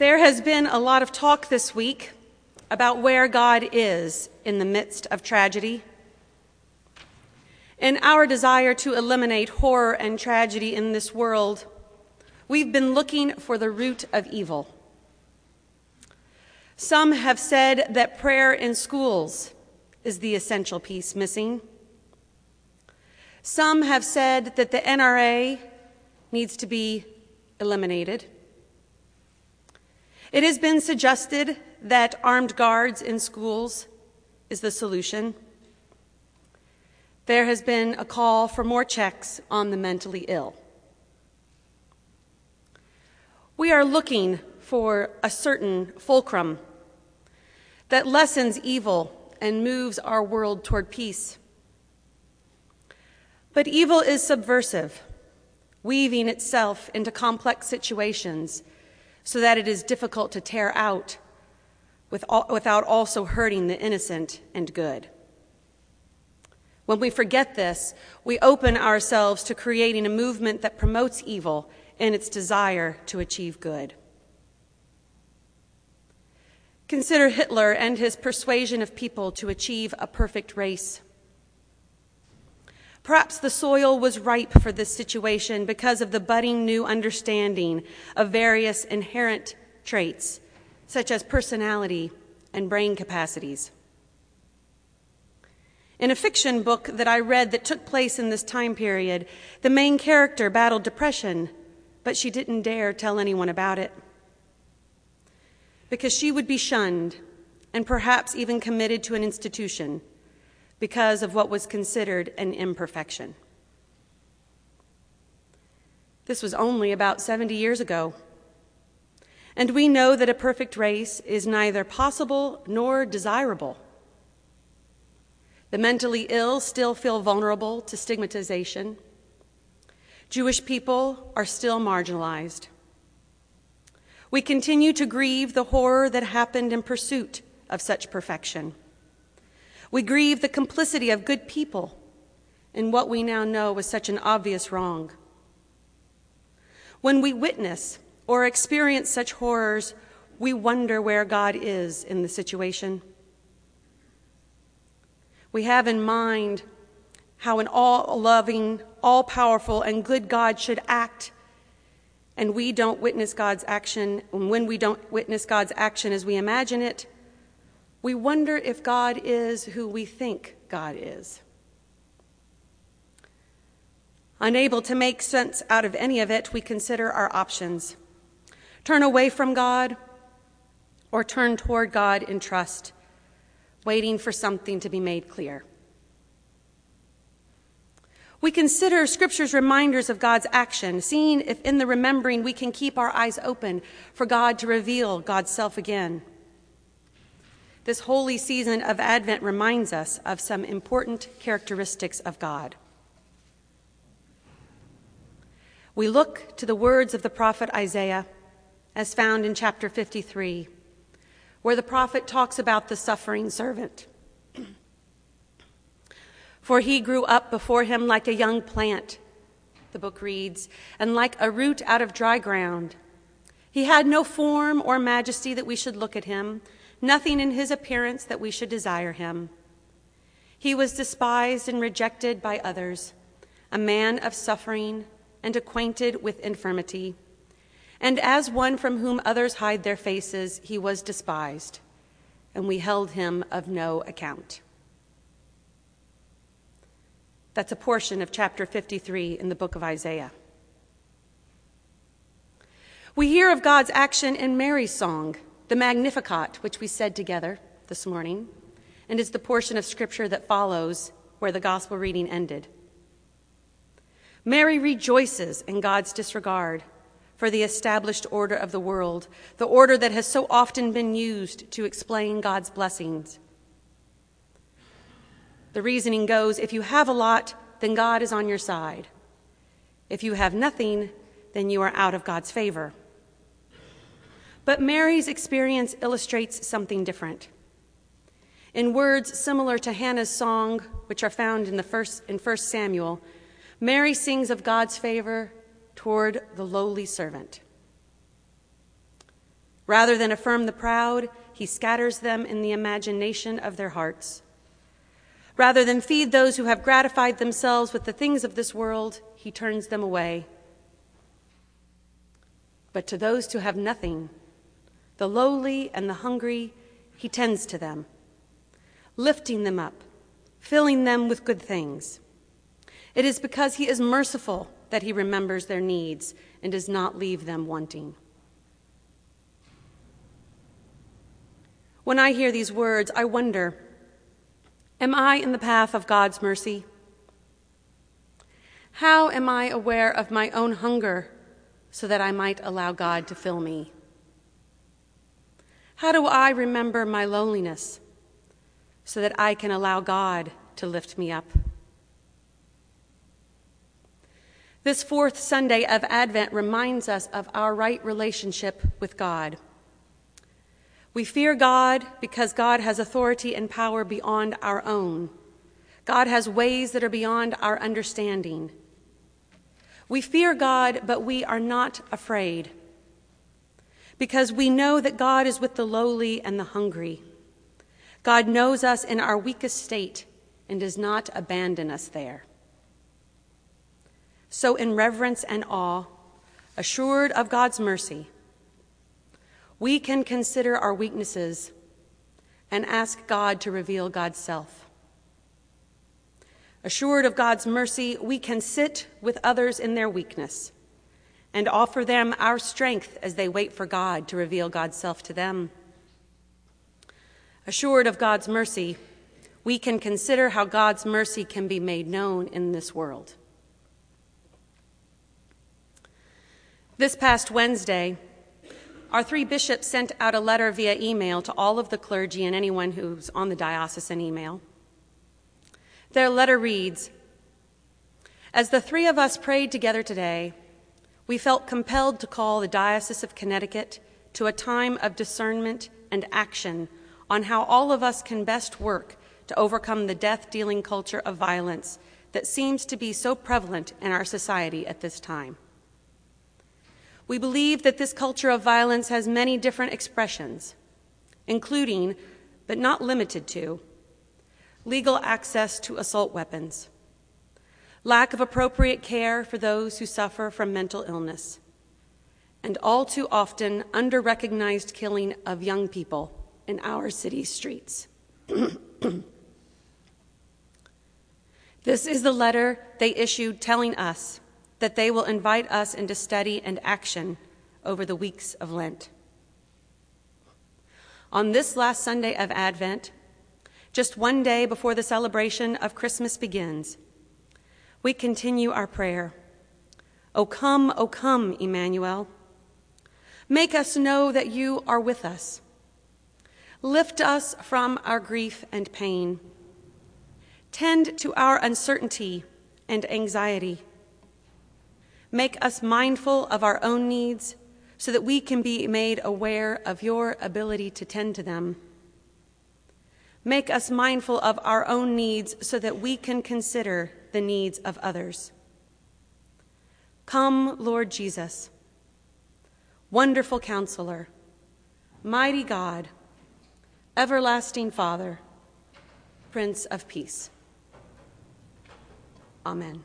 There has been a lot of talk this week about where God is in the midst of tragedy. In our desire to eliminate horror and tragedy in this world, we've been looking for the root of evil. Some have said that prayer in schools is the essential piece missing. Some have said that the NRA needs to be eliminated. It has been suggested that armed guards in schools is the solution. There has been a call for more checks on the mentally ill. We are looking for a certain fulcrum that lessens evil and moves our world toward peace. But evil is subversive, weaving itself into complex situations so that it is difficult to tear out without also hurting the innocent and good. When we forget this, we open ourselves to creating a movement that promotes evil in its desire to achieve good. Consider Hitler and his persuasion of people to achieve a perfect race. Perhaps the soil was ripe for this situation because of the budding new understanding of various inherent traits, such as personality and brain capacities. In a fiction book that I read that took place in this time period, the main character battled depression, but she didn't dare tell anyone about it because she would be shunned and perhaps even committed to an institution because of what was considered an imperfection. This was only about 70 years ago. And we know that a perfect race is neither possible nor desirable. The mentally ill still feel vulnerable to stigmatization. Jewish people are still marginalized. We continue to grieve the horror that happened in pursuit of such perfection. We grieve the complicity of good people in what we now know was such an obvious wrong. When we witness or experience such horrors, we wonder where God is in the situation. We have in mind how an all loving, all powerful, and good God should act and we don't witness God's action, and when we don't witness God's action as we imagine it, we wonder if God is who we think God is. Unable to make sense out of any of it, we consider our options turn away from God or turn toward God in trust, waiting for something to be made clear. We consider Scripture's reminders of God's action, seeing if in the remembering we can keep our eyes open for God to reveal God's self again. This holy season of Advent reminds us of some important characteristics of God. We look to the words of the prophet Isaiah, as found in chapter 53, where the prophet talks about the suffering servant. For he grew up before him like a young plant, the book reads, and like a root out of dry ground. He had no form or majesty that we should look at him, nothing in his appearance that we should desire him. He was despised and rejected by others, a man of suffering and acquainted with infirmity. And as one from whom others hide their faces, he was despised, and we held him of no account. That's a portion of chapter 53 in the book of Isaiah. We hear of God's action in Mary's song, the Magnificat, which we said together this morning, and is the portion of scripture that follows where the gospel reading ended. Mary rejoices in God's disregard for the established order of the world, the order that has so often been used to explain God's blessings the reasoning goes if you have a lot, then God is on your side. If you have nothing, then you are out of God's favor. But Mary's experience illustrates something different. In words similar to Hannah's song, which are found in, the first, in 1 Samuel, Mary sings of God's favor toward the lowly servant. Rather than affirm the proud, he scatters them in the imagination of their hearts. Rather than feed those who have gratified themselves with the things of this world, he turns them away. But to those who have nothing, the lowly and the hungry, he tends to them, lifting them up, filling them with good things. It is because he is merciful that he remembers their needs and does not leave them wanting. When I hear these words, I wonder Am I in the path of God's mercy? How am I aware of my own hunger so that I might allow God to fill me? How do I remember my loneliness so that I can allow God to lift me up? This fourth Sunday of Advent reminds us of our right relationship with God. We fear God because God has authority and power beyond our own. God has ways that are beyond our understanding. We fear God, but we are not afraid because we know that God is with the lowly and the hungry. God knows us in our weakest state and does not abandon us there. So, in reverence and awe, assured of God's mercy, we can consider our weaknesses and ask God to reveal God's self. Assured of God's mercy, we can sit with others in their weakness and offer them our strength as they wait for God to reveal God's self to them. Assured of God's mercy, we can consider how God's mercy can be made known in this world. This past Wednesday, our three bishops sent out a letter via email to all of the clergy and anyone who's on the diocesan email. Their letter reads As the three of us prayed together today, we felt compelled to call the Diocese of Connecticut to a time of discernment and action on how all of us can best work to overcome the death dealing culture of violence that seems to be so prevalent in our society at this time. We believe that this culture of violence has many different expressions, including, but not limited to, legal access to assault weapons, lack of appropriate care for those who suffer from mental illness, and all too often under recognized killing of young people in our city's streets. this is the letter they issued telling us that they will invite us into study and action over the weeks of Lent. On this last Sunday of Advent, just one day before the celebration of Christmas begins, we continue our prayer. O come, O come, Emmanuel. Make us know that you are with us. Lift us from our grief and pain. Tend to our uncertainty and anxiety. Make us mindful of our own needs so that we can be made aware of your ability to tend to them. Make us mindful of our own needs so that we can consider the needs of others. Come, Lord Jesus, wonderful counselor, mighty God, everlasting Father, Prince of Peace. Amen.